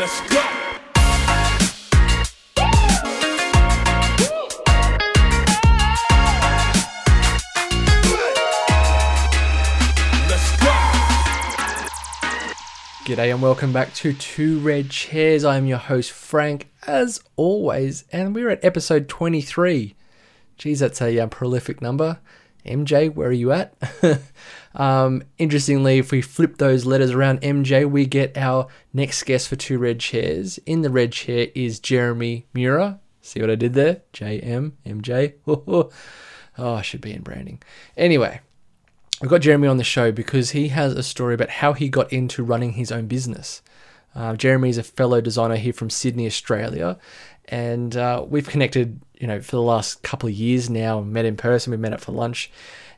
Let's go. G'day and welcome back to Two Red Chairs. I am your host Frank, as always, and we're at episode 23. Geez, that's a uh, prolific number. MJ, where are you at? um, interestingly, if we flip those letters around MJ, we get our next guest for Two Red Chairs. In the red chair is Jeremy Mura. See what I did there? JM, MJ. oh, I should be in branding. Anyway, I've got Jeremy on the show because he has a story about how he got into running his own business. Uh, Jeremy is a fellow designer here from Sydney, Australia, and uh, we've connected, you know, for the last couple of years now. Met in person, we met up for lunch,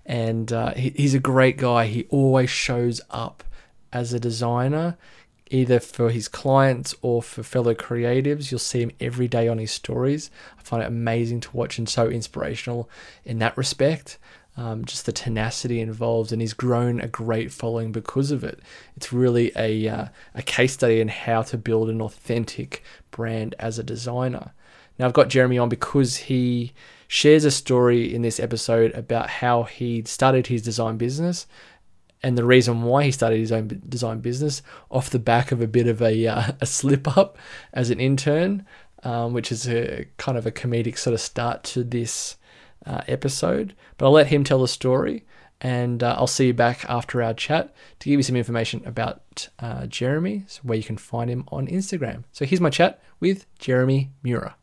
and uh, he, he's a great guy. He always shows up as a designer, either for his clients or for fellow creatives. You'll see him every day on his stories. I find it amazing to watch and so inspirational in that respect um, just the tenacity involved, and he's grown a great following because of it. It's really a uh, a case study in how to build an authentic brand as a designer. Now I've got Jeremy on because he shares a story in this episode about how he started his design business and the reason why he started his own design business off the back of a bit of a, uh, a slip up as an intern, um, which is a kind of a comedic sort of start to this uh, episode. But I'll let him tell the story, and uh, I'll see you back after our chat to give you some information about uh, Jeremy, so where you can find him on Instagram. So here's my chat with Jeremy Mura.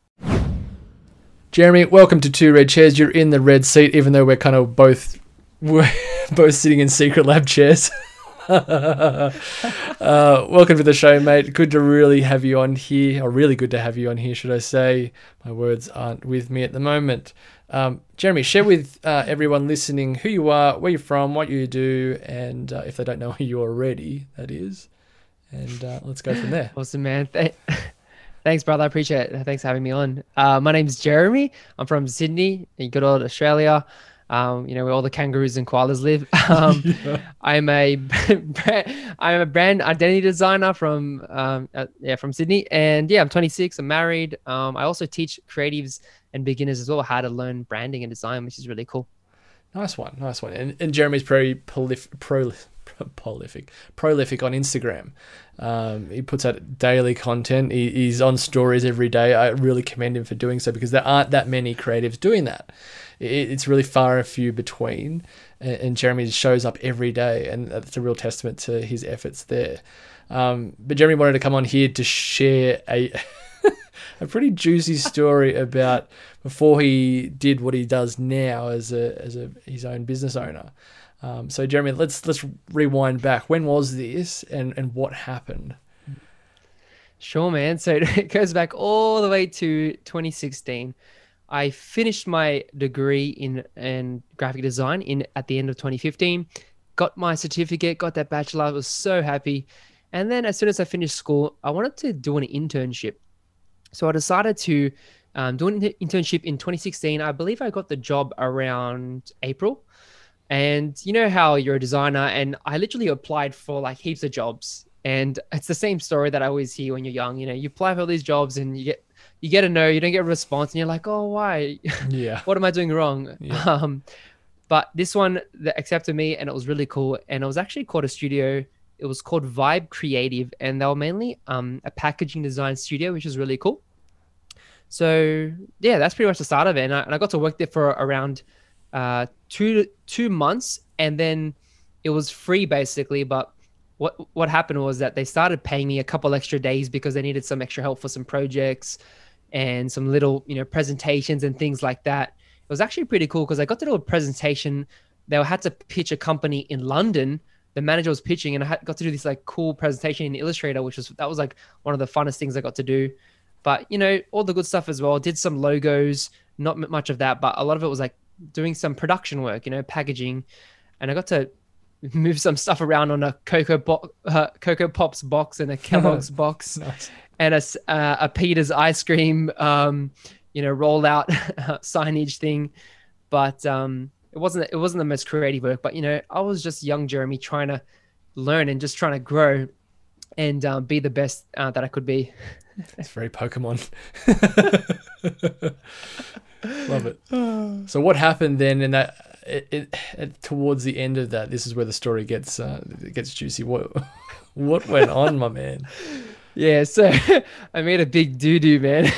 Jeremy, welcome to Two Red Chairs. You're in the red seat, even though we're kind of both we're both sitting in Secretlab chairs. uh, welcome to the show, mate. Good to really have you on here, or really good to have you on here, should I say? My words aren't with me at the moment. Um, Jeremy, share with uh, everyone listening who you are, where you're from, what you do, and uh, if they don't know who you are already, that is. And uh, let's go from there. Awesome, man. Th- Thanks, brother. I appreciate it. Thanks for having me on. Uh, my name's Jeremy. I'm from Sydney, in good old Australia. Um, you know, where all the kangaroos and koalas live. Um, yeah. I'm a I'm a brand identity designer from um, uh, yeah from Sydney, and yeah, I'm 26. I'm married. Um, I also teach creatives and beginners as well how to learn branding and design, which is really cool. Nice one, nice one. And, and Jeremy's very prolif- prolif- prolific, prolific on Instagram. Um, he puts out daily content. He, he's on stories every day. I really commend him for doing so because there aren't that many creatives doing that. It, it's really far and few between. And, and, Jeremy shows up every day, and that's a real testament to his efforts there. Um, but Jeremy wanted to come on here to share a a pretty juicy story about before he did what he does now as a as a his own business owner. Um, so Jeremy, let's let's rewind back. When was this, and and what happened? Sure, man. So it goes back all the way to 2016. I finished my degree in in graphic design in at the end of 2015. Got my certificate, got that bachelor. I was so happy. And then as soon as I finished school, I wanted to do an internship. So I decided to um, do an internship in 2016. I believe I got the job around April. And you know how you're a designer, and I literally applied for like heaps of jobs. And it's the same story that I always hear when you're young. You know, you apply for all these jobs and you get you get a no, you don't get a response, and you're like, oh, why? Yeah. what am I doing wrong? Yeah. Um, but this one that accepted me, and it was really cool. And it was actually called a studio. It was called Vibe Creative, and they were mainly um, a packaging design studio, which was really cool. So yeah, that's pretty much the start of it. And I, and I got to work there for around uh, two two months, and then it was free basically. But what what happened was that they started paying me a couple extra days because they needed some extra help for some projects and some little you know presentations and things like that. It was actually pretty cool because I got to do a presentation. They had to pitch a company in London. The manager was pitching, and I had, got to do this like cool presentation in Illustrator, which was that was like one of the funnest things I got to do. But you know, all the good stuff as well. Did some logos, not much of that, but a lot of it was like doing some production work, you know, packaging, and I got to move some stuff around on a Cocoa bo- uh, Coco Pops box and a Kellogg's box, nice. and a uh, a Peter's ice cream, um, you know, rollout signage thing. But um, it wasn't it wasn't the most creative work. But you know, I was just young Jeremy trying to learn and just trying to grow. and um, be the best uh, that I could be. It's very Pokemon. Love it. So what happened then in that? It, it, it, towards the end of that, this is where the story gets uh, gets juicy. What what went on, my man? Yeah, so I made a big doo doo, man.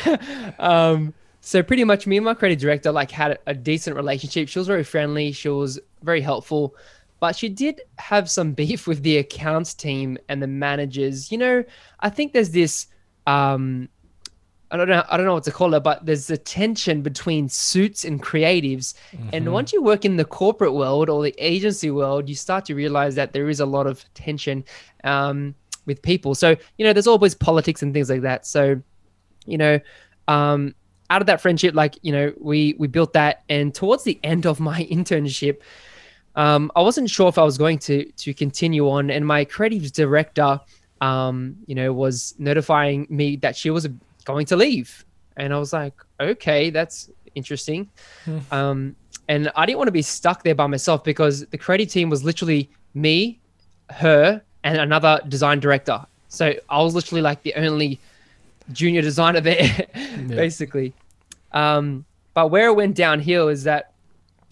um, so pretty much, me and my creative director like had a decent relationship. She was very friendly. She was very helpful, but she did have some beef with the accounts team and the managers. You know, I think there's this um, I don't know I don't know what to call it, but there's a tension between suits and creatives. Mm-hmm. And once you work in the corporate world or the agency world, you start to realize that there is a lot of tension um, with people. So, you know, there's always politics and things like that. So, you know, um, out of that friendship, like, you know, we we built that and towards the end of my internship, um, I wasn't sure if I was going to to continue on. And my creative director um, you know, was notifying me that she was going to leave. And I was like, okay, that's interesting. Hmm. Um, and I didn't want to be stuck there by myself because the creative team was literally me, her, and another design director. So I was literally like the only junior designer there, yeah. basically. Um, but where it went downhill is that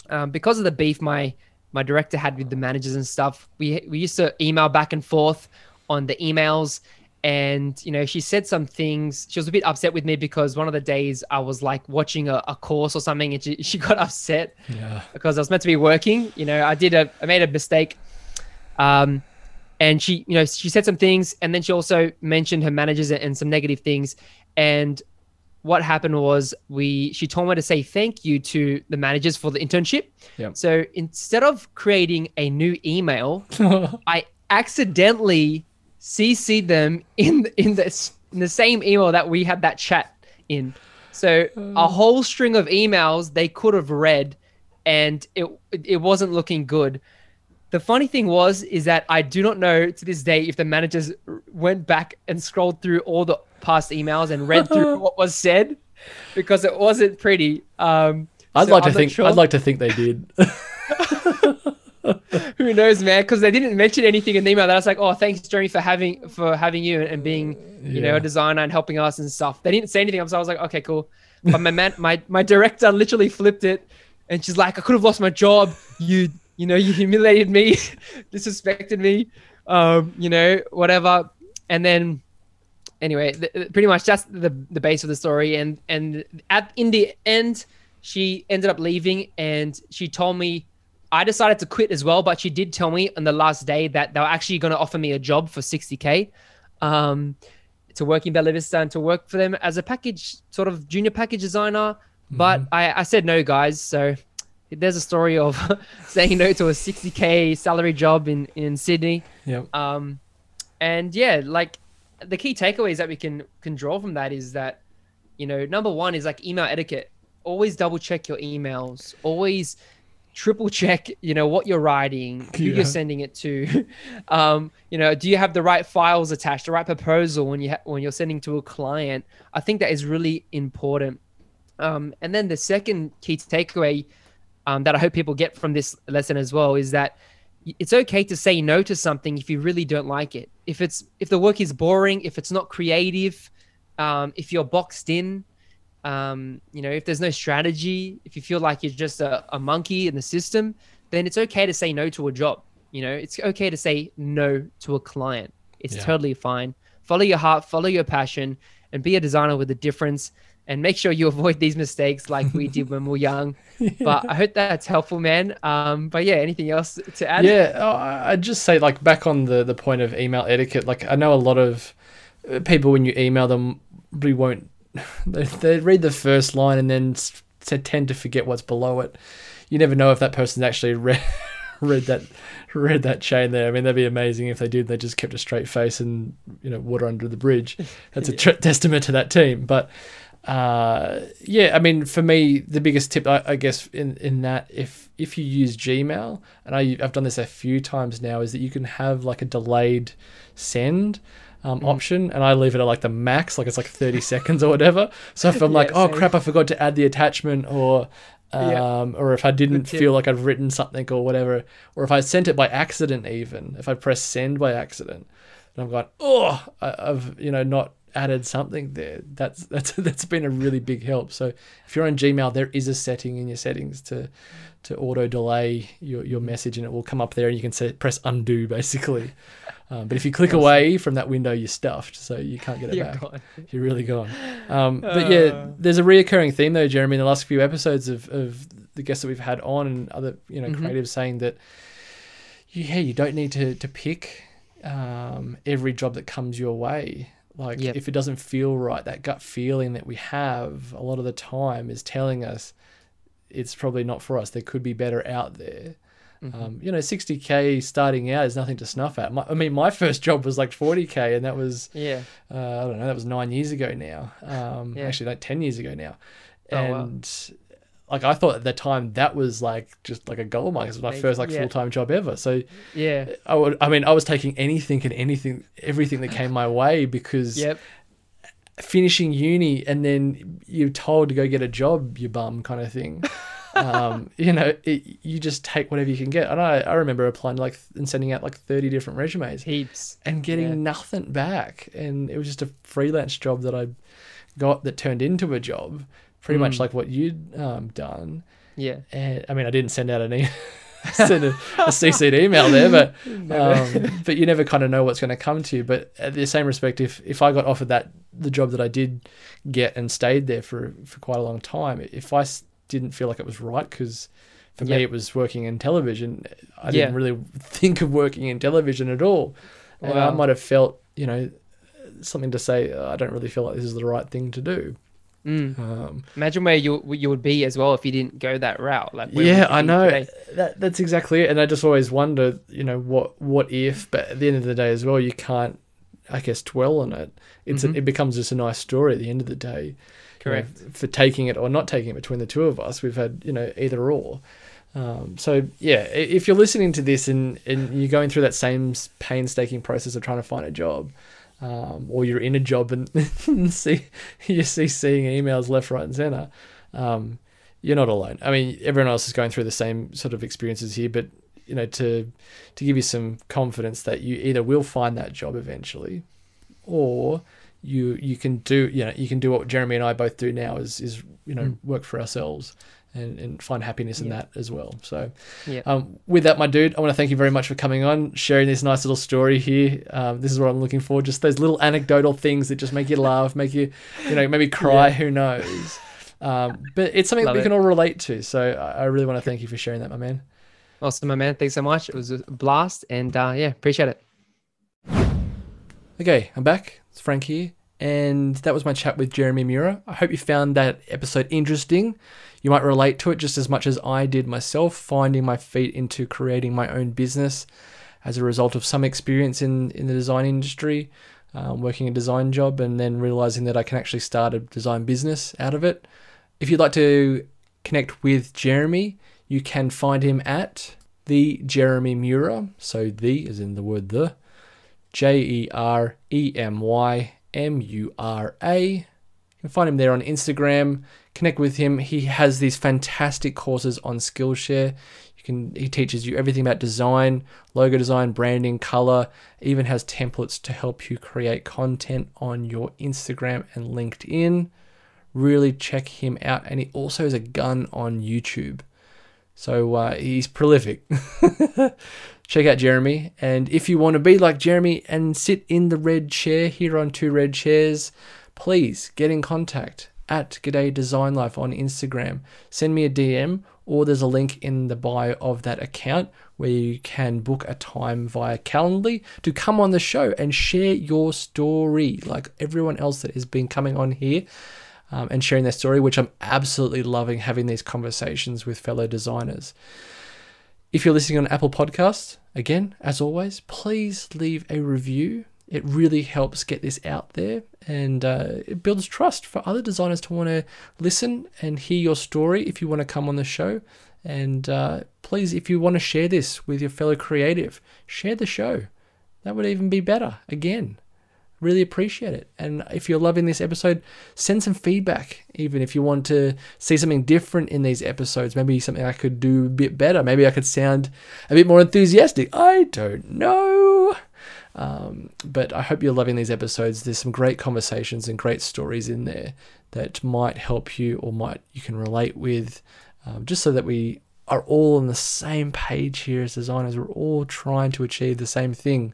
um, because of the beef my my director had with the managers and stuff, we we used to email back and forth on the emails and you know she said some things. She was a bit upset with me because one of the days i was like watching a, a course or something and she, she got upset yeah. because i was meant to be working. You know i did a i made a mistake. Um and she you know she said some things and then she also mentioned her managers and some negative things. And what happened was we she told me to say thank you to the managers for the internship. Yep. so instead of creating a new email i accidentally CC'd them in in the in the same email that we had that chat in. So a whole string of emails they could have read, and it it wasn't looking good. The funny thing was is that I do not know to this day if the managers went back and scrolled through all the past emails and read through what was said because it wasn't pretty. Um, I'd so like I'm to think sure. I'd like to think they did. Who knows, man? Because they didn't mention anything in the email. That I was like, "Oh, thanks, Jeremy, for having for having you and being, you yeah. know, a designer and helping us and stuff." They didn't say anything. So I was like, "Okay, cool." But my man, my my director literally flipped it, and she's like, "I could have lost my job. You, you know, you humiliated me, disrespected me, um, you know, whatever." And then, anyway, th- pretty much that's the the base of the story. And and at in the end, she ended up leaving, and she told me I decided to quit as well, but she did tell me on the last day that they were actually going to offer me a job for 60k um, to work in Bella Vista and to work for them as a package, sort of junior package designer. Mm-hmm. But I, I said no, guys. So there's a story of saying no to a 60k salary job in in Sydney. Yeah. Um, and yeah, like the key takeaways that we can can draw from that is that you know number one is like email etiquette. Always double check your emails. Always triple check you know what you're writing who yeah. you're sending it to. Um, you know do you have the right files attached the right proposal when you ha- when you're sending to a client? I think that is really important. Um, and then the second key takeaway um, that i hope people get from this lesson as well is that it's okay to say no to something if you really don't like it. If it's if the work is boring if it's not creative um, if you're boxed in um, you know, if there's no strategy, if you feel like you're just a, a monkey in the system, then it's okay to say no to a job. You know, it's okay to say no to a client. It's yeah. totally fine. Follow your heart, follow your passion, and be a designer with a difference. And make sure you avoid these mistakes like we did when we were young. yeah. But I hope that's helpful, man. Um, but yeah, anything else to add? Yeah, oh, I'd just say like back on the the point of email etiquette. Like I know a lot of uh, people when you email them, we won't they, they read the first line and then tend to forget what's below it. You never know if that person's actually read read that read that chain there. I mean, that'd be amazing if they did. They just kept a straight face and you know water under the bridge. That's a tr- testament to that team. But uh, yeah, I mean, for me, the biggest tip, I, I, guess, in in that if if you use Gmail, and I, I've done this a few times now, is that you can have like a delayed send um, mm. option, and I leave it at like the max, like it's like 30 seconds or whatever. So if I'm yeah, like, oh same. crap, I forgot to add the attachment, or um, yeah. or if I didn't feel like I'd written something or whatever, or if I sent it by accident, even if I press send by accident, and I'm going, oh, I, I've you know not added something there. That's that's that's been a really big help. So if you're on Gmail, there is a setting in your settings to to auto delay your, your message, and it will come up there, and you can set, press undo basically. Um, but if you click away from that window, you're stuffed, so you can't get it You're back. gone. You're really gone. Um, but yeah, there's a reoccurring theme though, Jeremy, in the last few episodes of, of the guests that we've had on and other you know Mhm. creatives saying that you, yeah, you don't need to to pick um, every job that comes your way. Like Yep. if it doesn't feel right, that gut feeling that we have a lot of the time is telling us it's probably not for us. There could be better out there. Mhm. Um, you know, 60k starting out is nothing to snuff at. My, I mean, my first job was like 40k, and that was yeah. uh, I don't know, that was nine years ago now. Um, Yeah. Actually, like 10 years ago now. Oh, wow. Like, I thought at the time that was like just like a gold mine. It was my Amazing. first like Yeah. full time job ever. So Yeah. I would, I mean, I was taking anything and anything, everything that came my way because Yep. finishing uni and then you're told to go get a job, you bum kind of thing. um, you know, it, you just take whatever you can get. And I, I remember applying like and sending out like 30 different resumes Heaps. and getting Yeah. nothing back. And it was just a freelance job that I got that turned into a job, pretty much Mm. like what you'd um, done. Yeah. And I mean, I didn't send out an email. Send a, a CC'd email there, but um, but you never kind of know what's going to come to you. But at the same respect, if if I got offered that the job that I did get and stayed there for for quite a long time, if I s- didn't feel like it was right, because for me it was working in television, I Yeah. didn't really think of working in television at all. And I might have felt, you know, something to say. "Oh, I don't really feel like this is the right thing to do. Mm. Um, Imagine where you you would be as well if you didn't go that route. Like yeah, I know today? that that's exactly it. And I just always wonder, you know, what what if? But at the end of the day, as well, you can't, I guess, dwell on it. It's Mhm. a, it becomes just a nice story at the end of the day. you know, Correct. for taking it or not taking it between the two of us, we've had you know either or. Um, so yeah, if you're listening to this and and you're going through that same painstaking process of trying to find a job. Um, or you're in a job and see you see seeing emails left, right, and center. Um, you're not alone. I mean, everyone else is going through the same sort of experiences here, but you know, to to give you some confidence that you either will find that job eventually, or you you can do you know you can do what Jeremy and I both do now is is you know Mm. work for ourselves and and find happiness in Yeah. that as well. So, Yeah. um, with that, my dude, I want to thank you very much for coming on, sharing this nice little story here. Um, this is what I'm looking for, just those little anecdotal things that just make you laugh, make you you know maybe cry. Yeah. Who knows? Um, but it's something that Love we it. can all relate to. So I I really want to thank you for sharing that, my man. Awesome, my man. Thanks so much. It was a blast, and uh, yeah, appreciate it. Okay, I'm back. It's Frank here. And that was my chat with Jeremy Mura. I hope you found that episode interesting. You might relate to it just as much as I did myself, finding my feet into creating my own business as a result of some experience in, in the design industry, um, working a design job, and then realizing that I can actually start a design business out of it. If you'd like to connect with Jeremy, you can find him at the Jeremy Mura. So the is in the word the. J E R E M Y M U R A. You can find him there on Instagram. Connect with him. He has these fantastic courses on Skillshare. You can he teaches you everything about design, logo design, branding, color, even has templates to help you create content on your Instagram and LinkedIn. Really check him out and he also has a gun on YouTube. So uh, he's prolific. Check out Jeremy. And if you want to be like Jeremy and sit in the red chair here on Two Red Chairs, please get in contact at G'day Design Life on Instagram. Send me a DM or there's a link in the bio of that account where you can book a time via Calendly to come on the show and share your story like everyone else that has been coming on here um, and sharing their story, which I'm absolutely loving having these conversations with fellow designers. If you're listening on Apple Podcasts, again, as always, please leave a review. It really helps get this out there and uh, it builds trust for other designers to want to listen and hear your story if you want to come on the show. And uh, please, if you want to share this with your fellow creative, share the show. That would even be better. Again, really appreciate it. And if you're loving this episode, send some feedback. Even if you want to see something different in these episodes, maybe something I could do a bit better. Maybe I could sound a bit more enthusiastic. I don't know. Um, but I hope you're loving these episodes. There's some great conversations and great stories in there that might help you or might you can relate with, um, just so that we are all on the same page here as designers. We're all trying to achieve the same thing.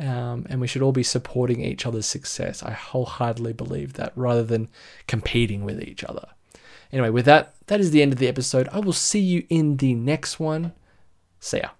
Um, and we should all be supporting each other's success. I wholeheartedly believe that rather than competing with each other. Anyway, with that, that is the end of the episode. I will see you in the next one. See ya.